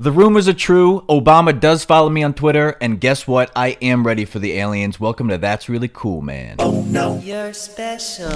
The rumors are true. Obama does follow me on Twitter, and guess what? I am ready for the aliens. Welcome to That's Really Cool, man. Oh no. You're special.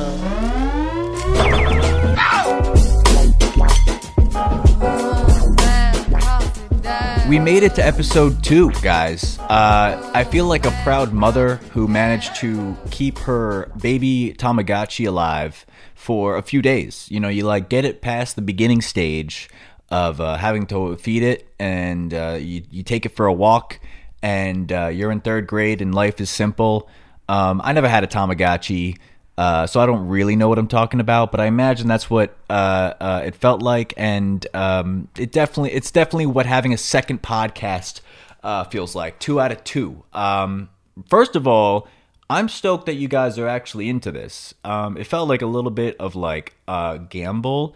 We made it to episode two, guys. Uh, I feel like a proud mother who managed to keep her baby Tamagotchi alive for a few days. You know, you like get it past the beginning stage of uh, having to feed it, and uh, you, you take it for a walk, and uh, you're in third grade, and life is simple. Um, I never had a Tamagotchi. Uh, so I don't really know what I'm talking about, but I imagine that's what uh, uh, it felt like, and um, it definitely it's definitely what having a second podcast uh, feels like. Two out of two. Um, first of all, I'm stoked that you guys are actually into this. Um, it felt like a little bit of like a gamble.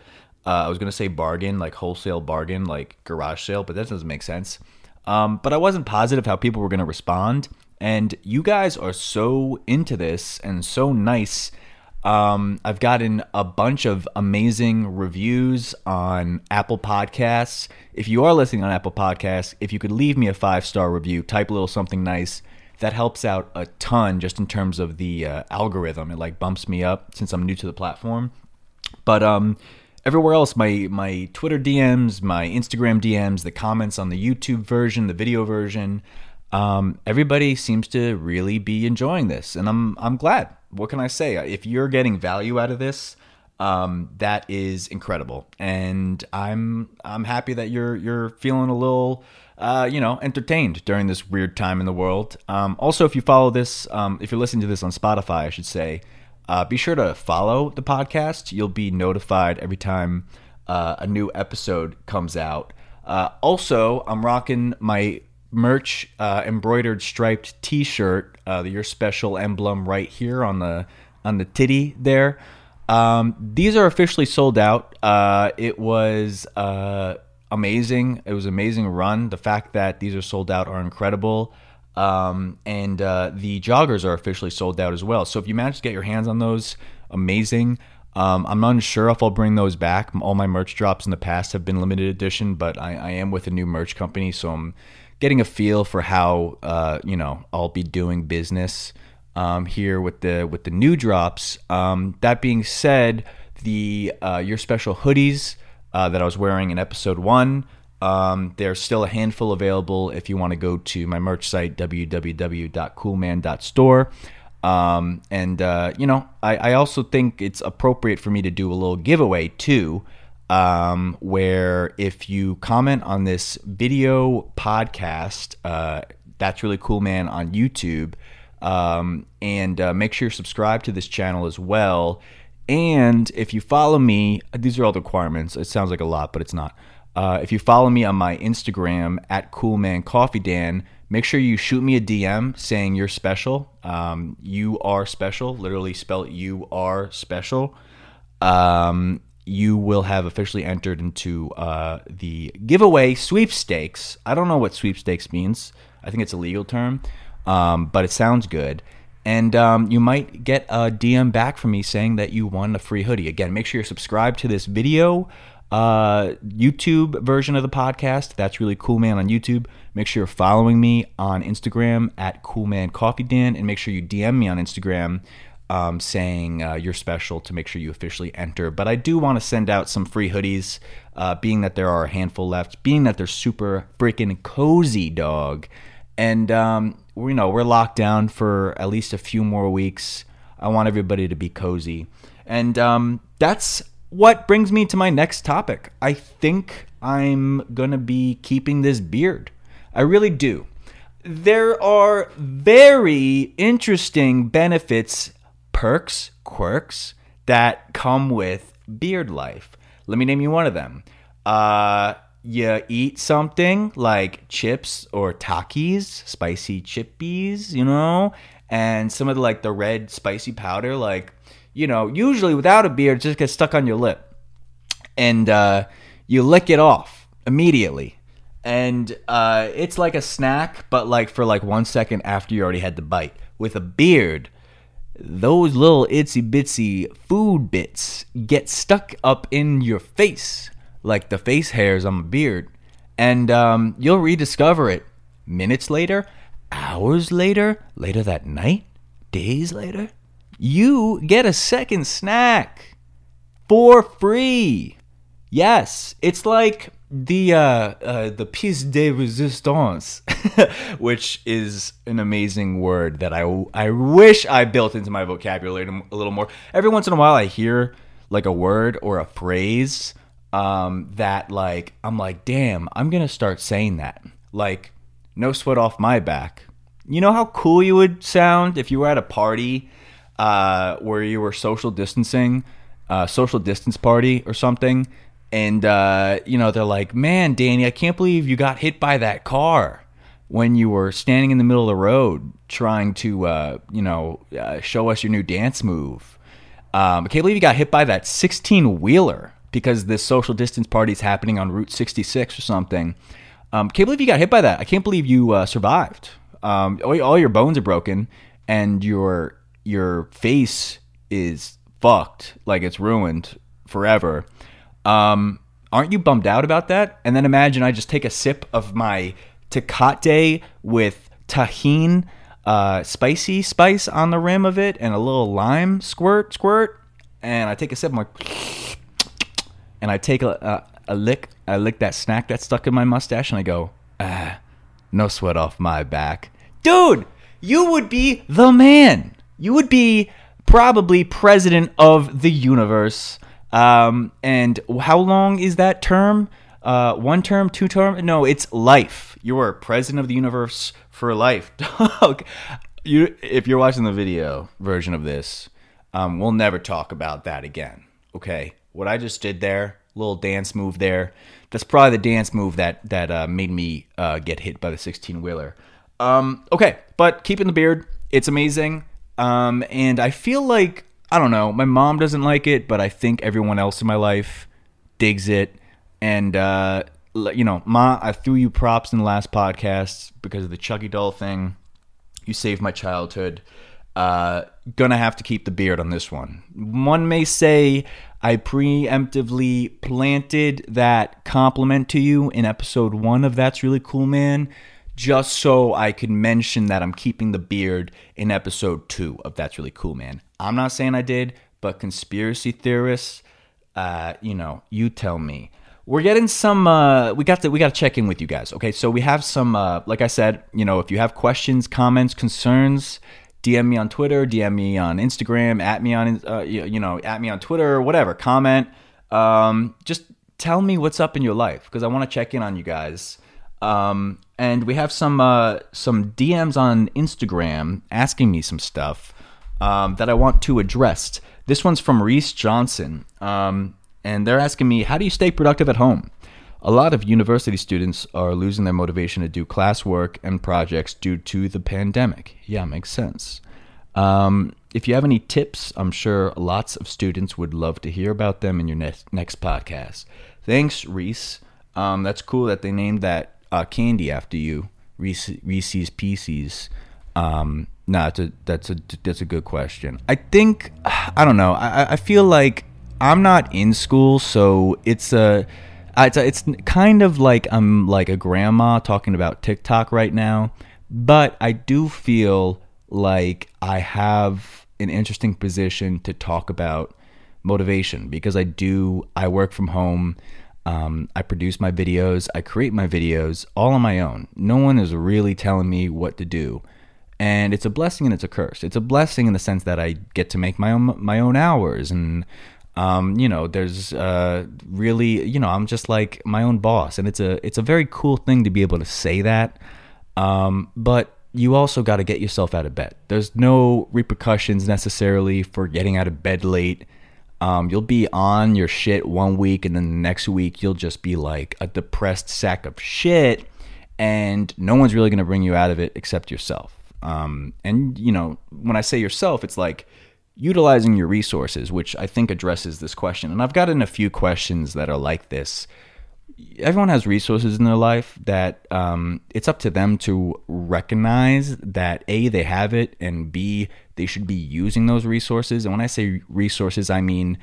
Uh, I was gonna say bargain, like wholesale bargain, like garage sale, but that doesn't make sense. Um, but I wasn't positive how people were gonna respond. And you guys are so into this and so nice. Um, I've gotten a bunch of amazing reviews on Apple Podcasts. If you are listening on Apple Podcasts, if you could leave me a five star review, type a little something nice, that helps out a ton just in terms of the uh, algorithm. It like bumps me up since I'm new to the platform. But um, everywhere else, my my Twitter DMs, my Instagram DMs, the comments on the YouTube version, the video version um, everybody seems to really be enjoying this, and I'm I'm glad. What can I say? If you're getting value out of this, um, that is incredible, and I'm I'm happy that you're you're feeling a little. Uh, you know, entertained during this weird time in the world. Um, also, if you follow this, um, if you're listening to this on Spotify, I should say, uh, be sure to follow the podcast. You'll be notified every time uh, a new episode comes out. Uh, also, I'm rocking my merch uh, embroidered striped T-shirt, uh, your special emblem right here on the on the titty there. Um, these are officially sold out. Uh, it was amazing. It was an amazing run. The fact that these are sold out are incredible. Um, and uh, the joggers are officially sold out as well. So if you manage to get your hands on those, amazing. Um, I'm not unsure if I'll bring those back. All my merch drops in the past have been limited edition, but I, I am with a new merch company, so I'm getting a feel for how uh, you know I'll be doing business um, here with the with the new drops. Um, that being said, the uh, your special hoodies uh, that I was wearing in episode one. Um, there's still a handful available if you want to go to my merch site www.coolman.store. Um, and uh, you know, I, I also think it's appropriate for me to do a little giveaway too um, where if you comment on this video podcast, uh, that's really cool, man, on YouTube, um, and uh, make sure you're subscribed to this channel as well. And if you follow me, these are all the requirements. It sounds like a lot, but it's not. Uh, if you follow me on my Instagram at CoolmanCoffeeDan, make sure you shoot me a DM saying you're special. Um, you are special, literally spelled you are special. Um, you will have officially entered into uh, the giveaway sweepstakes. I don't know what sweepstakes means. I think it's a legal term, um, but it sounds good. And um, you might get a DM back from me saying that you won a free hoodie. Again, make sure you're subscribed to this video, uh, YouTube version of the podcast. That's really cool, man, on YouTube. Make sure you're following me on Instagram at CoolmanCoffeeDan, and make sure you DM me on Instagram um, saying uh, you're special to make sure you officially enter. But I do want to send out some free hoodies, uh, being that there are a handful left, being that they're super freaking cozy, dog. And, um, you know, we're locked down for at least a few more weeks. I want everybody to be cozy. And um, that's what brings me to my next topic. I think I'm going to be keeping this beard. I really do. There are very interesting benefits perks, quirks that come with beard life. Let me name you one of them. Uh, you eat something like chips or Takis, spicy chippies, you know, and some of the like the red spicy powder, like, you know, usually without a beard, just gets stuck on your lip. And uh, you lick it off immediately. And uh, it's like a snack, but like for like one second after you already had the bite. With a beard, those little itsy bitsy food bits get stuck up in your face, like the face hairs on my beard, and um, you'll rediscover it minutes later, hours later, later that night, days later. You get a second snack for free. Yes, it's like the uh, uh, the piece de resistance, which is an amazing word that I I wish I built into my vocabulary a little more. Every once in a while, I hear like a word or a phrase um, that like I'm like, damn, I'm gonna start saying that. Like, no sweat off my back. You know how cool you would sound if you were at a party uh, where you were social distancing, uh, social distance party or something, and uh, you know they're like, "Man, Danny, I can't believe you got hit by that car when you were standing in the middle of the road trying to, uh, you know, uh, show us your new dance move. Um, I can't believe you got hit by that 16 wheeler because this social distance party is happening on Route 66 or something. Um, can't believe you got hit by that. I can't believe you uh, survived. Um, all, all your bones are broken and your your face is fucked, like it's ruined forever. Um, aren't you bummed out about that? And then imagine I just take a sip of my Tecate with Tajín, uh, spicy spice on the rim of it, and a little lime squirt, squirt. And I take a sip, I'm like, and I take a, a, a lick, I lick that snack that's stuck in my mustache, and I go, ah, no sweat off my back. Dude, you would be the man. You would be probably president of the universe. Um, and how long is that term? Uh, one term, two term? No, it's life. You are president of the universe for life. Dog, you, if you're watching the video version of this, um, we'll never talk about that again. Okay, what I just did there, little dance move there. That's probably the dance move that that uh, made me uh, get hit by the 16 wheeler. Um, okay, but keeping the beard, it's amazing. Um, and I feel like I don't know. My mom doesn't like it, but I think everyone else in my life digs it. And uh, you know, Ma, I threw you props in the last podcast because of the Chucky doll thing. You saved my childhood. Uh, gonna have to keep the beard on this one. One may say I preemptively planted that compliment to you in episode one of That's Really Cool Man, just so I could mention that I'm keeping the beard in episode two of That's Really Cool Man. I'm not saying I did, but conspiracy theorists, uh, you know, you tell me. We're getting some. Uh, we got to. We got to check in with you guys. Okay, so we have some. Uh, like I said, you know, if you have questions, comments, concerns, DM me on Twitter, DM me on Instagram, at me on uh, you, know, at me on Twitter, whatever. Comment. Um, just tell me what's up in your life because I want to check in on you guys. Um, and we have some uh, some DMs on Instagram asking me some stuff um, that I want to address. This one's from Reese Johnson, um, and they're asking me, "How do you stay productive at home?" A lot of university students are losing their motivation to do classwork and projects due to the pandemic. Yeah, makes sense. Um, if you have any tips, I'm sure lots of students would love to hear about them in your next next podcast. Thanks, Reese. Um, that's cool that they named that uh, candy after you, Reese, Reese's Pieces. Um, no, that's a that's a that's a good question. I think I don't know. I I feel like I'm not in school, so it's a it's, it's kind of like I'm like a grandma talking about TikTok right now, but I do feel like I have an interesting position to talk about motivation because I do I work from home. Um, I produce my videos, I create my videos all on my own. No one is really telling me what to do. And it's a blessing and it's a curse. It's a blessing in the sense that I get to make my own my own hours and um, you know, there's uh, really, you know, I'm just like my own boss, and it's a it's a very cool thing to be able to say that. Um, but you also got to get yourself out of bed. There's no repercussions necessarily for getting out of bed late. Um, you'll be on your shit one week, and then the next week you'll just be like a depressed sack of shit, and no one's really gonna bring you out of it except yourself. Um, and you know, when I say yourself, it's like utilizing your resources, which I think addresses this question. And I've gotten a few questions that are like this. Everyone has resources in their life that um, it's up to them to recognize that A, they have it, and B, they should be using those resources. And when I say resources, I mean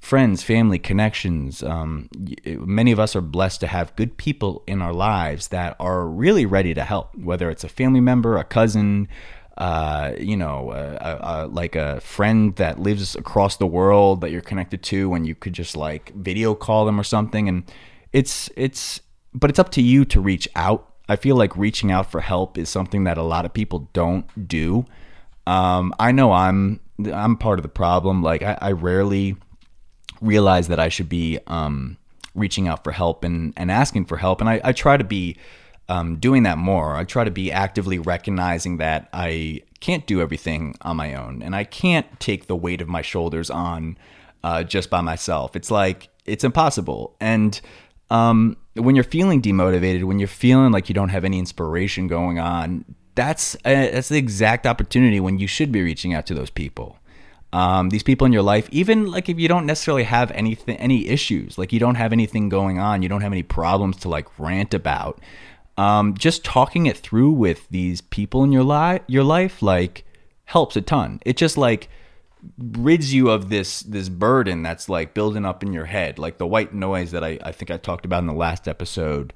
friends, family, connections. Um, many of us are blessed to have good people in our lives that are really ready to help, whether it's a family member, a cousin, uh, you know, uh, uh, like a friend that lives across the world that you're connected to, and you could just like video call them or something. And it's it's, but it's up to you to reach out. I feel like reaching out for help is something that a lot of people don't do. Um, I know I'm I'm part of the problem. Like I, I rarely realize that I should be um, reaching out for help and, and asking for help. And I, I try to be um, doing that more. I try to be actively recognizing that I can't do everything on my own and I can't take the weight of my shoulders on uh, just by myself. It's like, it's impossible. And um, when you're feeling demotivated, when you're feeling like you don't have any inspiration going on, that's uh, that's the exact opportunity when you should be reaching out to those people um, these people in your life, even like if you don't necessarily have anything, any issues, like you don't have anything going on, you don't have any problems to like rant about. Um, just talking it through with these people in your life, your life, like helps a ton. It just like rids you of this this burden that's like building up in your head, like the white noise that I, I think I talked about in the last episode.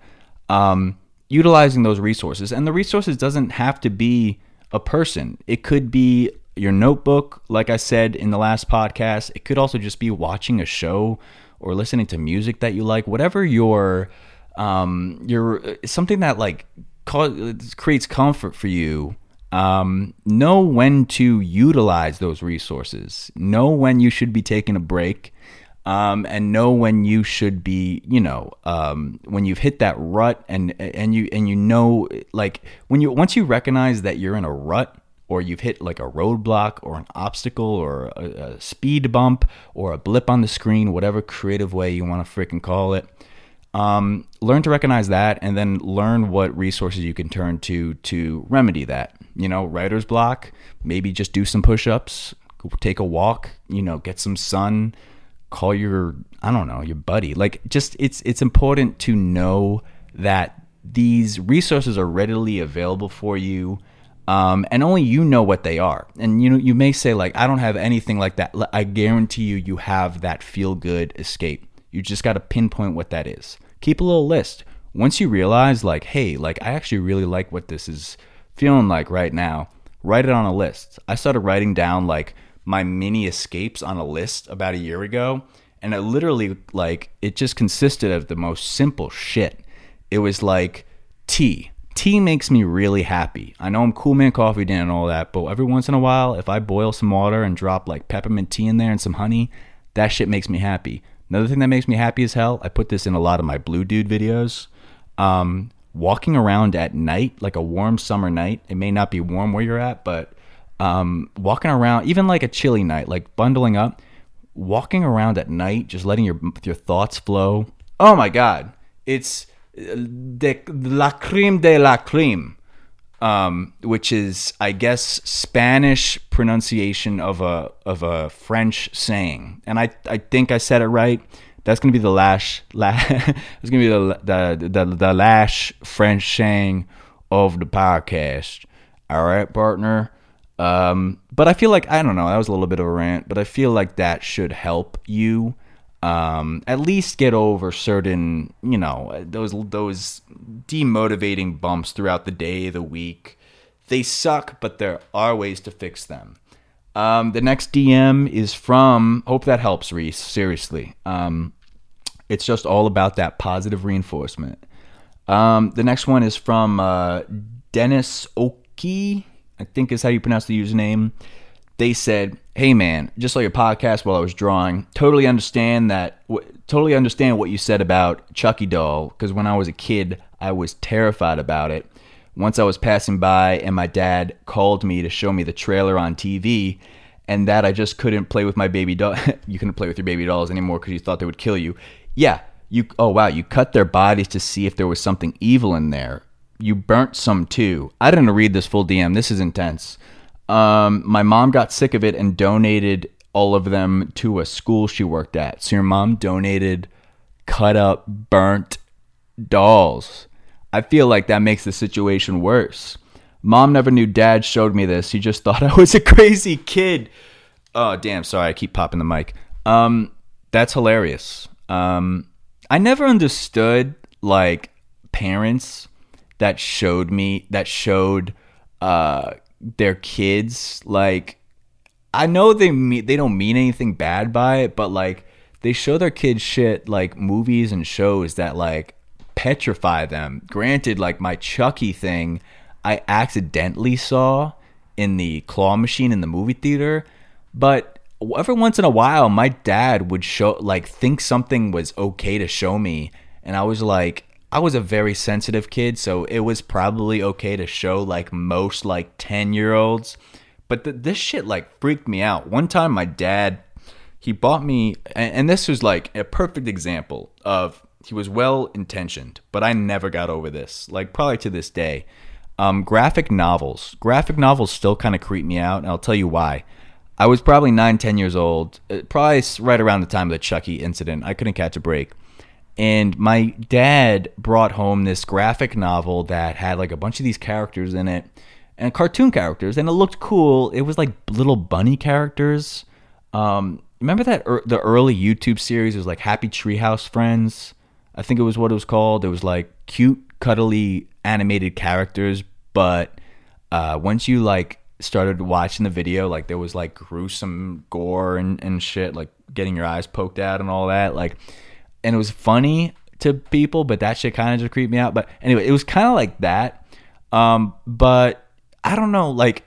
Um, utilizing those resources, and the resources doesn't have to be a person. It could be your notebook, like I said in the last podcast. It could also just be watching a show or listening to music that you like, whatever your um your something that like creates comfort for you. Um, know when to utilize those resources. Know when you should be taking a break. Um, and know when you should be, you know, um, when you've hit that rut and and you and you know, like when you once you recognize that you're in a rut, or you've hit like a roadblock or an obstacle or a, a speed bump or a blip on the screen, whatever creative way you want to freaking call it. Um, learn to recognize that and then learn what resources you can turn to to remedy that. You know, writer's block, maybe just do some push ups, take a walk, you know, get some sun, call your, I don't know, your buddy. Like, just it's, it's important to know that these resources are readily available for you um, and only you know what they are. And you know, you may say like, I don't have anything like that. I guarantee you, you have that feel good escape. You just got to pinpoint what that is. Keep a little list. Once you realize like, hey, like I actually really like what this is feeling like right now. Write it on a list. I started writing down like my mini escapes on a list about a year ago, and it literally like it just consisted of the most simple shit. It was like tea tea makes me really happy. I know I'm cool man coffee dan and all that, but every once in a while, if I boil some water and drop like peppermint tea in there and some honey, that shit makes me happy. Another thing that makes me happy as hell, I put this in a lot of my blue dude videos. Um, walking around at night, like a warm summer night. It may not be warm where you're at, but um, walking around, even like a chilly night, like bundling up, walking around at night, just letting your your thoughts flow. Oh my god, it's de la creme de la creme, um, which is, I guess, Spanish pronunciation of a of a French saying, and I I think I said it right. That's gonna be the last. La, it's gonna be the the the, the last French saying of the podcast. All right, partner. Um, but I feel like I don't know. That was a little bit of a rant, but I feel like that should help you um, at least get over certain, you know, those those demotivating bumps throughout the day, the week. They suck, but there are ways to fix them. Um, the next DM is from. Hope that helps, Reese. Seriously, um, it's just all about that positive reinforcement. Um, the next one is from uh, Dennis Oki. I think is how you pronounce the username they said, "Hey man, just saw your podcast while I was drawing. Totally understand that. W- totally understand what you said about Chucky doll. Because when I was a kid, I was terrified about it. Once I was passing by, and my dad called me to show me the trailer on TV." And that I just couldn't play with my baby doll. you couldn't play with your baby dolls anymore because you thought they would kill you. Yeah, you. Oh wow, you cut their bodies to see if there was something evil in there. You burnt some too. I didn't read this full DM. This is intense. Um, my mom got sick of it and donated all of them to a school she worked at. So your mom donated cut up, burnt dolls. I feel like that makes the situation worse. Mom never knew dad showed me this. He just thought I was a crazy kid. Oh, damn. Sorry. I keep popping the mic. Um, That's hilarious. Um, I never understood like parents that showed me that showed uh, their kids like I know they mean they don't mean anything bad by it, but like they show their kids shit like movies and shows that like petrify them. Granted, like my Chucky thing, I accidentally saw in the claw machine in the movie theater, but every once in a while my dad would show like think something was okay to show me and I was like I was a very sensitive kid, so it was probably okay to show like most like 10 year olds. But th- this shit like freaked me out. One time, my dad, he bought me, and, and this was like a perfect example of he was well intentioned, but I never got over this. Like, probably to this day. Um, graphic novels. Graphic novels still kind of creep me out, and I'll tell you why. I was probably nine, ten years old, uh, probably right around the time of the Chucky incident. I couldn't catch a break and my dad brought home this graphic novel that had like a bunch of these characters in it and cartoon characters and it looked cool it was like little bunny characters um, remember that er- the early youtube series was like happy treehouse friends i think it was what it was called it was like cute cuddly animated characters but uh, once you like started watching the video like there was like gruesome gore and, and shit like getting your eyes poked out and all that like and it was funny to people, but that shit kind of just creeped me out. But anyway, it was kind of like that. Um, but I don't know, like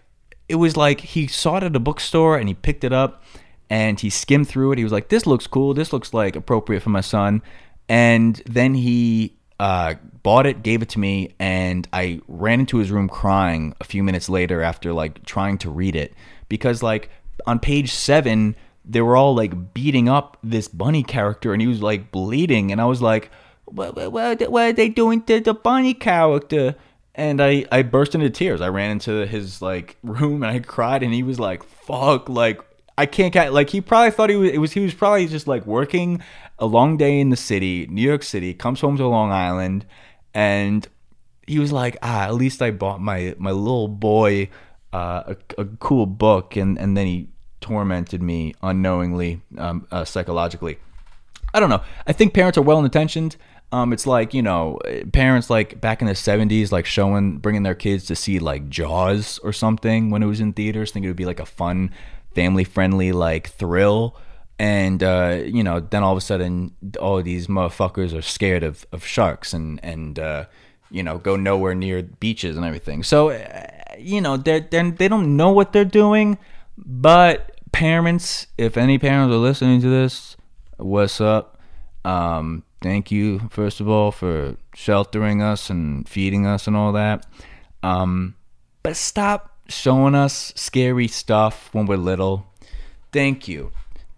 it was like he saw it at a bookstore and he picked it up and he skimmed through it. He was like, "This looks cool. This looks like appropriate for my son." And then he uh, bought it, gave it to me, and I ran into his room crying a few minutes later after like trying to read it. Because like on page seven they were all like beating up this bunny character and he was like bleeding. And i was like what, what, what are they doing to the bunny character? And I, I burst into tears. I ran into his like room and i cried and he was like fuck like i can't get like he probably thought he was it was he was probably just like working a long day in the city new york city comes home to long island and he was like ah at least i bought my my little boy uh, a, a cool book and and then he tormented me unknowingly, um, uh, psychologically. I don't know. I think parents are well intentioned. Um, it's like you know, parents like back in the '70s, like showing, bringing their kids to see like Jaws or something when it was in theaters, thinking it would be like a fun, family-friendly like thrill. And uh, you know, then all of a sudden, all these motherfuckers are scared of, of sharks and and uh, you know go nowhere near beaches and everything. So, uh, you know, they're, they're they don't know what they're doing, but parents, if any parents are listening to this, what's up? Um, thank you, first of all, for sheltering us and feeding us and all that. Um, but stop showing us scary stuff when we're little. Thank you.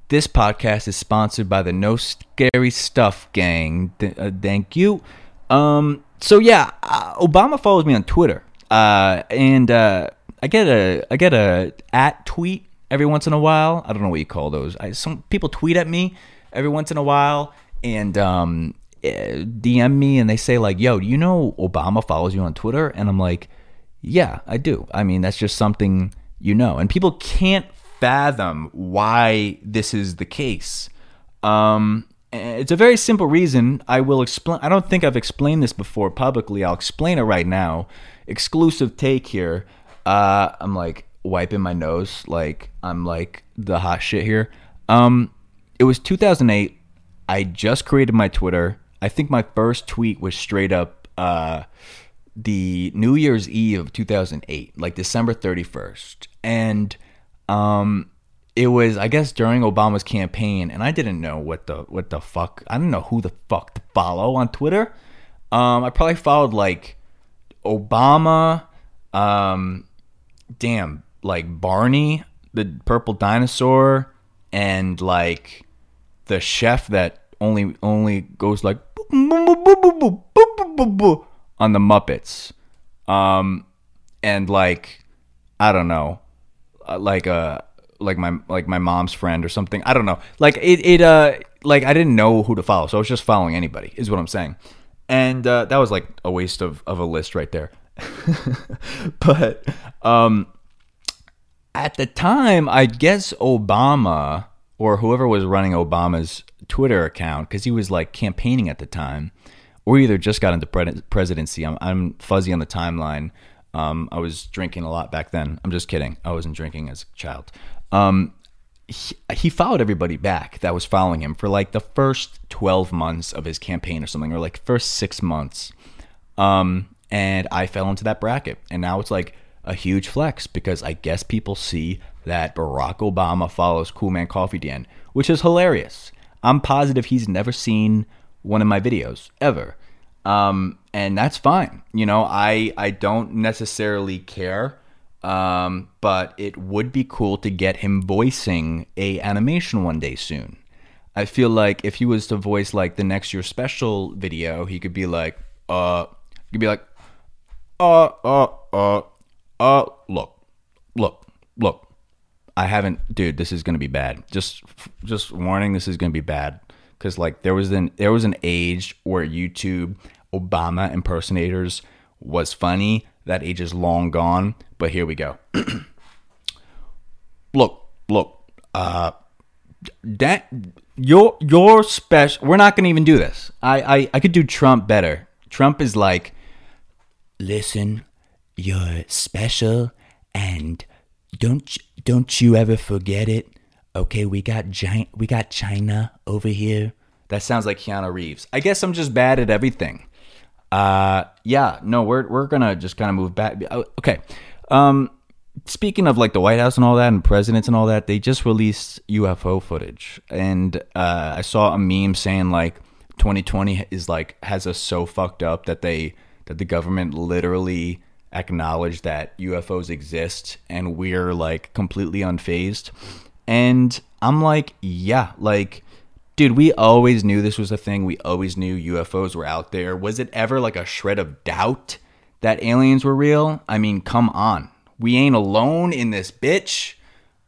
This podcast is sponsored by the No Scary Stuff Gang. Th- uh, thank you. Um, so yeah, uh, Obama follows me on Twitter, uh, and uh, I get a I get a at tweet every once in a while. I don't know what you call those. I, some people tweet at me every once in a while and um, eh, DM me and they say like, "Yo, do you know Obama follows you on Twitter?" And I'm like, "Yeah, I do. I mean, that's just something you know." And people can't fathom why this is the case. Um, eh, it's a very simple reason. I will explain. I don't think I've explained this before publicly. I'll explain it right now. Exclusive take here. Uh, I'm like, wiping my nose like I'm like the hot shit here. Um, it was 2008. I just created my Twitter. I think my first tweet was straight up uh, the New Year's Eve of 2008, like December 31st, and um, it was I guess during Obama's campaign, and I didn't know what the what the fuck. I didn't know who the fuck to follow on Twitter. Um, I probably followed like Obama. Um, damn, like Barney, the purple dinosaur, and like the chef that only only goes like on the Muppets. Um, and like I don't know, uh, like a uh, like my like my mom's friend or something. I don't know. Like it it uh like I didn't know who to follow, so I was just following anybody. Is what I'm saying. And uh, that was like a waste of, of a list right there. but um, at the time, I guess Obama or whoever was running Obama's Twitter account because he was like campaigning at the time, or either just got into pre- presidency. I'm, I'm fuzzy on the timeline. Um, I was drinking a lot back then. I'm just kidding. I wasn't drinking as a child. Um, he, he followed everybody back that was following him for like the first 12 months of his campaign or something, or like first six months. Um, and I fell into that bracket. And now it's like a huge flex because I guess people see that Barack Obama follows Cool Man Coffee Dan, which is hilarious. I'm positive he's never seen one of my videos ever. Um, and that's fine. You know, I I don't necessarily care. Um, but it would be cool to get him voicing a animation one day soon. I feel like if he was to voice like the next year special video, he could be like, uh, he could be like, uh, uh, uh, uh, look, look, look. I haven't, dude. This is gonna be bad. Just, just warning. This is gonna be bad because like there was an there was an age where YouTube Obama impersonators was funny. That age is long gone. But here we go. look, look. Uh, that your your special. We're not gonna even do this. I, I I could do Trump better. Trump is like, listen, you're special, and don't don't you ever forget it. Okay, we got giant. We got China over here. That sounds like Keanu Reeves. I guess I'm just bad at everything. Uh, yeah, no, we're we're gonna just kind of move back. Oh, okay, um, speaking of like the White House and all that, and presidents and all that, they just released UFO footage, and uh, I saw a meme saying like 2020 is like has us so fucked up that they that the government literally acknowledged that UFOs exist, and we're like completely unfazed. And I'm like, yeah, like dude, we always knew this was a thing. We always knew UFOs were out there. Was it ever like a shred of doubt that aliens were real? I mean, come on. We ain't alone in this bitch.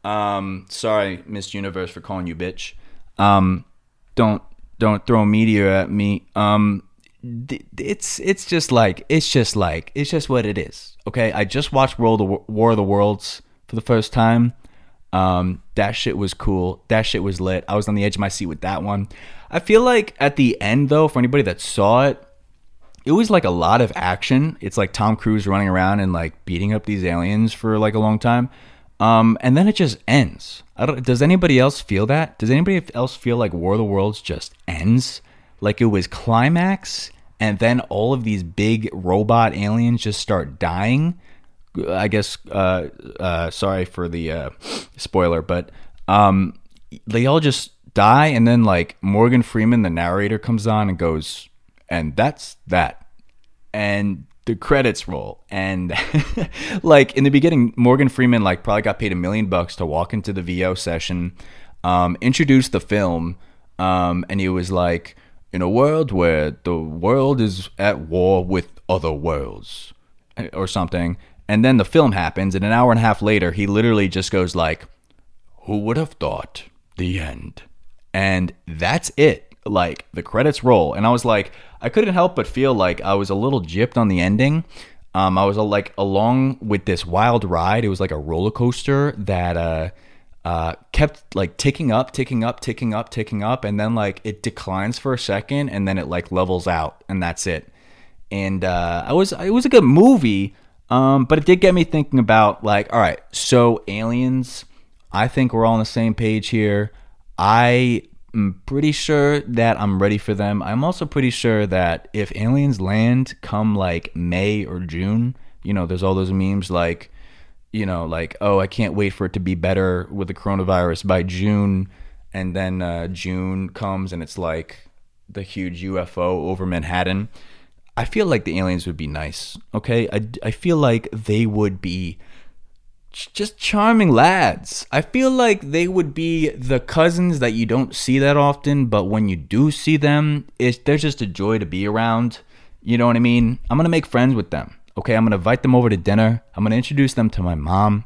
Um, sorry, Miss Universe for calling you bitch. Um, don't don't throw a meteor at me. Um, it's it's just like it's just like it's just what it is. Okay, I just watched World War of the Worlds for the first time. Um, that shit was cool. That shit was lit. I was on the edge of my seat with that one. I feel like at the end though, for anybody that saw it, it was like a lot of action. It's like Tom Cruise running around and like beating up these aliens for like a long time. Um, and then it just ends. Does anybody else feel that? Does anybody else feel like War of the Worlds just ends? Like it was climax and then all of these big robot aliens just start dying I guess uh, uh, sorry for the uh, spoiler, but um, they all just die, and then like Morgan Freeman, the narrator, comes on and goes, and that's that, and the credits roll, and like in the beginning, Morgan Freeman like probably got paid a million bucks to walk into the VO session, um, introduce the film, um, and he was like, in a world where the world is at war with other worlds, or something and then the film happens, and an hour and a half later, he literally just goes like, "Who would have thought?" The end, and that's it. Like the credits roll, and I was like, I couldn't help but feel like I was a little gypped on the ending. Um, I was like along with this wild ride. It was like a roller coaster that uh, uh, kept like ticking up, ticking up, ticking up, ticking up, and then like it declines for a second, and then it like levels out, and that's it. And uh, I was it was a good movie, um, but it did get me thinking about like, all right, so aliens, I think we're all on the same page here. I am pretty sure that I'm ready for them. I'm also pretty sure that if aliens land come like May or June, you know, there's all those memes like, you know, like, oh, I can't wait for it to be better with the coronavirus by June. And then uh, June comes and it's like the huge UFO over Manhattan. I feel like the aliens would be nice. Okay, I, I feel like they would be just charming lads. I feel like they would be the cousins that you don't see that often, but when you do see them, it's they're just a joy to be around. You know what I mean? I'm gonna make friends with them. Okay, I'm gonna invite them over to dinner. I'm gonna introduce them to my mom.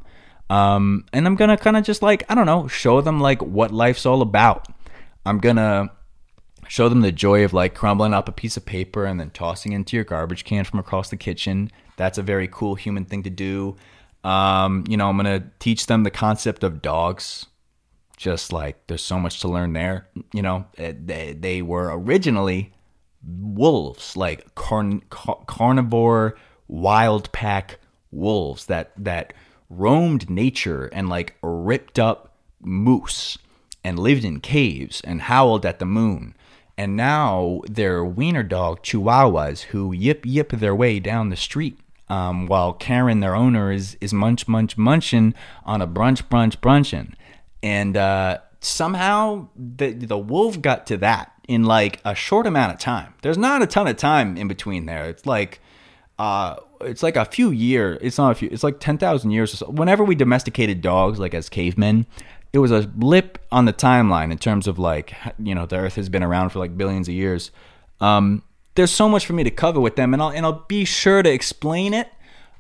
Um, and I'm gonna kind of just like I don't know, show them like what life's all about. I'm gonna show them the joy of like crumbling up a piece of paper and then tossing into your garbage can from across the kitchen. That's a very cool human thing to do. Um, you know, I'm gonna teach them the concept of dogs. just like there's so much to learn there. You know, eh, they, they were originally wolves, like carn- carnivore wild pack wolves that that roamed nature and like ripped up moose and lived in caves and howled at the moon. And now they're wiener dog chihuahuas who yip yip their way down the street. Um, while Karen, their owner, is is munch munch munching on a brunch brunch brunchin', and uh, somehow the the wolf got to that in like a short amount of time. There's not a ton of time in between there. It's like uh, it's like a few years. It's not a few. It's like ten thousand years or so. Whenever we domesticated dogs, like as cavemen, it was a blip on the timeline in terms of like you know the Earth has been around for like billions of years. Um, there's so much for me to cover with them, and I'll and I'll be sure to explain it.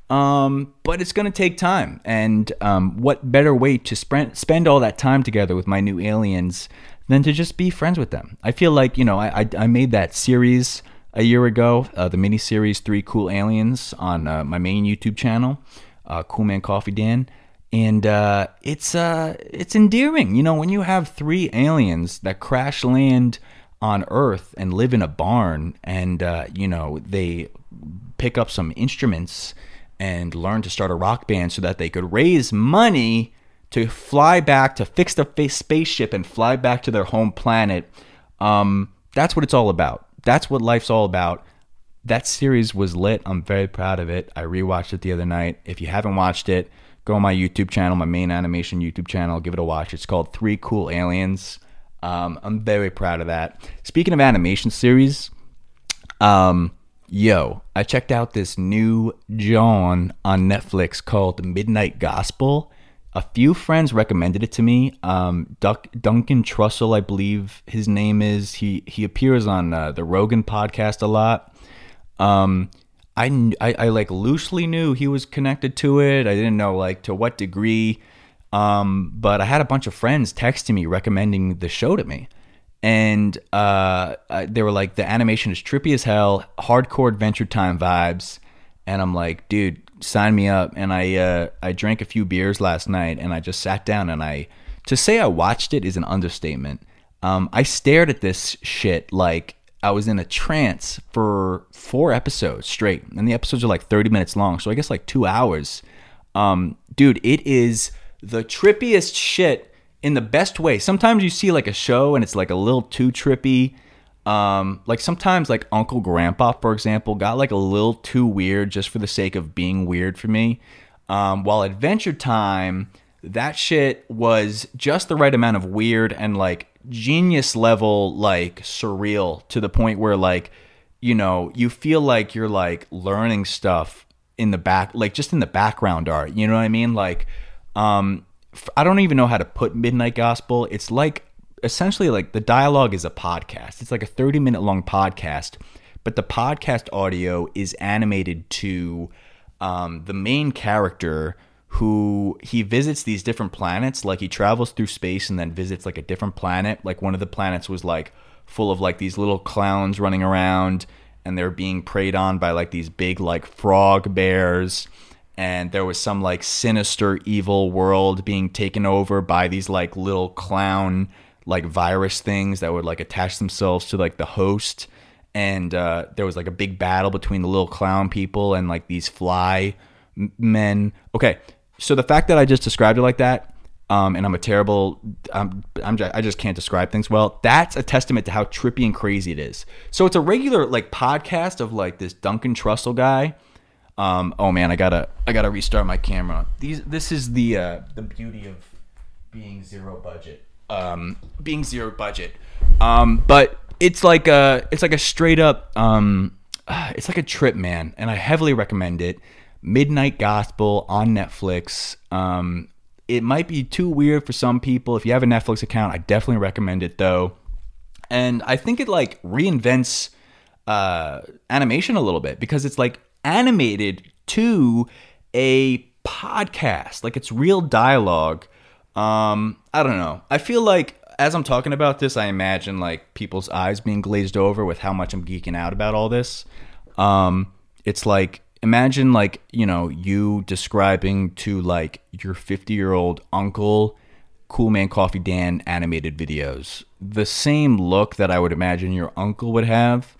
Um, but it's going to take time, and um, what better way to spend spend all that time together with my new aliens than to just be friends with them? I feel like you know I I, I made that series a year ago, uh, the mini series Three Cool Aliens on uh, my main YouTube channel, uh, Cool Man Coffee Dan, and uh, it's uh, it's endearing. You know, when you have three aliens that crash land on Earth and live in a barn, and uh, you know they pick up some instruments and learn to start a rock band so that they could raise money to fly back to fix the spaceship and fly back to their home planet. Um, that's what it's all about that's what life's all about. That series was lit. I'm very proud of it. I rewatched it the other night. If you haven't watched it, go on my YouTube channel, my main animation YouTube channel, give it a watch. It's called Three Cool Aliens. Um, I'm very proud of that. Speaking of animation series, um, yo, I checked out this new John on Netflix called Midnight Gospel a few friends recommended it to me. Um, Duck, Duncan Trussell, I believe his name is. He he appears on uh, the Rogan podcast a lot. Um, I, I, I like loosely knew he was connected to it. I didn't know like to what degree. Um, but I had a bunch of friends texting me recommending the show to me, and uh, they were like, the animation is trippy as hell, hardcore Adventure Time vibes, and I'm like, dude, sign me up. And I uh, I drank a few beers last night, and I just sat down and I to say I watched it is an understatement. Um, I stared at this shit like I was in a trance for four episodes straight, and the episodes are like thirty minutes long, so I guess like two hours. Um, dude, it is the trippiest shit in the best way. Sometimes you see like a show and it's like a little too trippy um, like sometimes like Uncle Grandpa, for example, got like a little too weird just for the sake of being weird for me. Um, while Adventure Time, that shit was just the right amount of weird and like genius level like surreal to the point where like you know you feel like you're like learning stuff in the back like just in the background art you know what i mean like um i don't even know how to put midnight gospel it's like essentially like the dialogue is a podcast. It's like a 30 minute long podcast, but the podcast audio is animated to um, the main character who he visits these different planets. Like he travels through space and then visits like a different planet. Like one of the planets was like full of like these little clowns running around and they're being preyed on by like these big like frog bears and there was some like sinister evil world being taken over by these like little clown like virus things that would like attach themselves to like the host and uh, there was like a big battle between the little clown people and like these fly men okay so the fact that i just described it like that um, and i'm a terrible I'm, I'm i just can't describe things well that's a testament to how trippy and crazy it is so it's a regular like podcast of like this duncan trussell guy um, oh man i gotta i gotta restart my camera these this is the uh, the beauty of being zero budget um, being zero budget. Um, but it's like a it's like a straight up um, it's like a trip, man, and I heavily recommend it. Midnight Gospel on Netflix. Um, it might be too weird for some people. If you have a Netflix account, I definitely recommend it though. And I think it like reinvents uh, animation a little bit because it's like animated to a podcast. Like it's real dialogue um, I don't know. I feel like as I'm talking about this, I imagine like people's eyes being glazed over with how much I'm geeking out about all this. Um, it's like imagine like you know you describing to like your 50 year old uncle Cool Man Coffee Dan animated videos. The same look that I would imagine your uncle would have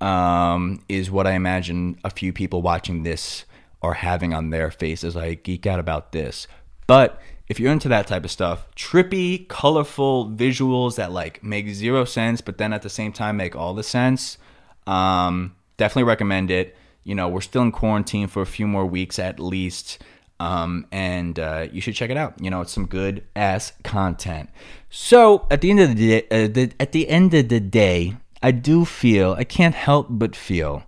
um, is what I imagine a few people watching this are having on their faces. I geek out about this. But if you're into that type of stuff, trippy, colorful visuals that like make zero sense, but then at the same time make all the sense, um, definitely recommend it. You know, we're still in quarantine for a few more weeks at least. Um, and uh, you should check it out. You know, it's some good ass content. So at the end of the day, uh, the, at the end of the day, I do feel I can't help but feel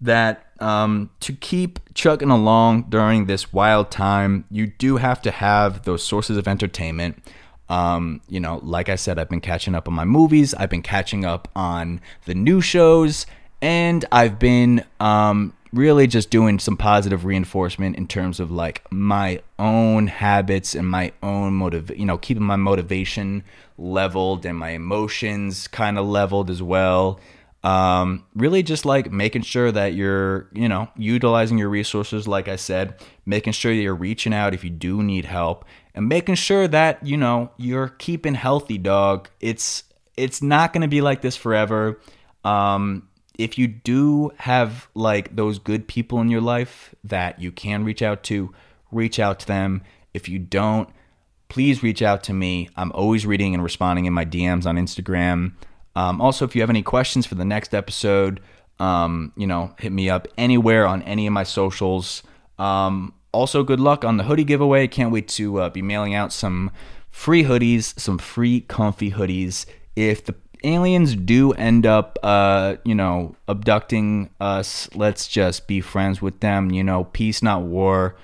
that um, to keep chugging along during this wild time, you do have to have those sources of entertainment. Um, you know, like I said, I've been catching up on my movies, I've been catching up on the new shows, and I've been um, really just doing some positive reinforcement in terms of like my own habits and my own motive, you know, keeping my motivation leveled and my emotions kind of leveled as well. Um, really just like making sure that you're, you know, utilizing your resources, like I said, making sure that you're reaching out if you do need help and making sure that, you know, you're keeping healthy, dog. It's, it's not going to be like this forever. Um, if you do have like those good people in your life that you can reach out to, reach out to them. If you don't, please reach out to me. I'm always reading and responding in my DMs on Instagram. Um, also, if you have any questions for the next episode, um, you know, hit me up anywhere on any of my socials. Um, also, good luck on the hoodie giveaway. Can't wait to uh, be mailing out some free hoodies, some free comfy hoodies. If the aliens do end up, uh, you know, abducting us, let's just be friends with them. You know, peace, not war.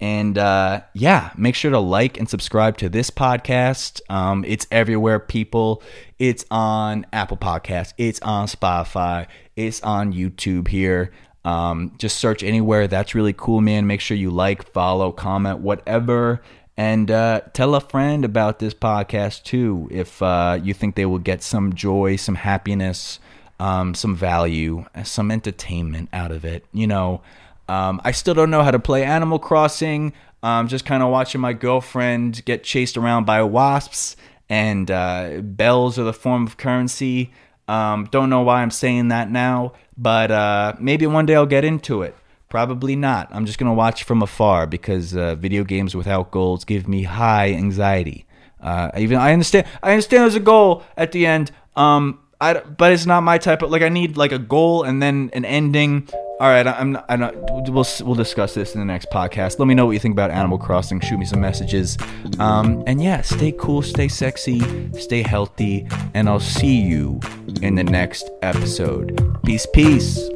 And uh, yeah, make sure to like and subscribe to this podcast. Um, it's everywhere, people. It's on Apple Podcasts, it's on Spotify, it's on YouTube here. Um, just search anywhere. That's really cool, man. Make sure you like, follow, comment, whatever. And uh, tell a friend about this podcast too if uh, you think they will get some joy, some happiness, um, some value, some entertainment out of it. You know, um, I still don't know how to play Animal Crossing. Um, just kind of watching my girlfriend get chased around by wasps, and uh, bells are the form of currency. Um, don't know why I'm saying that now, but uh, maybe one day I'll get into it. Probably not. I'm just gonna watch from afar because uh, video games without goals give me high anxiety. Uh, even I understand. I understand there's a goal at the end. Um, I, but it's not my type of like. I need like a goal and then an ending. All right, I'm. I'm not. We'll we'll discuss this in the next podcast. Let me know what you think about Animal Crossing. Shoot me some messages. Um, and yeah, stay cool, stay sexy, stay healthy, and I'll see you in the next episode. Peace, peace.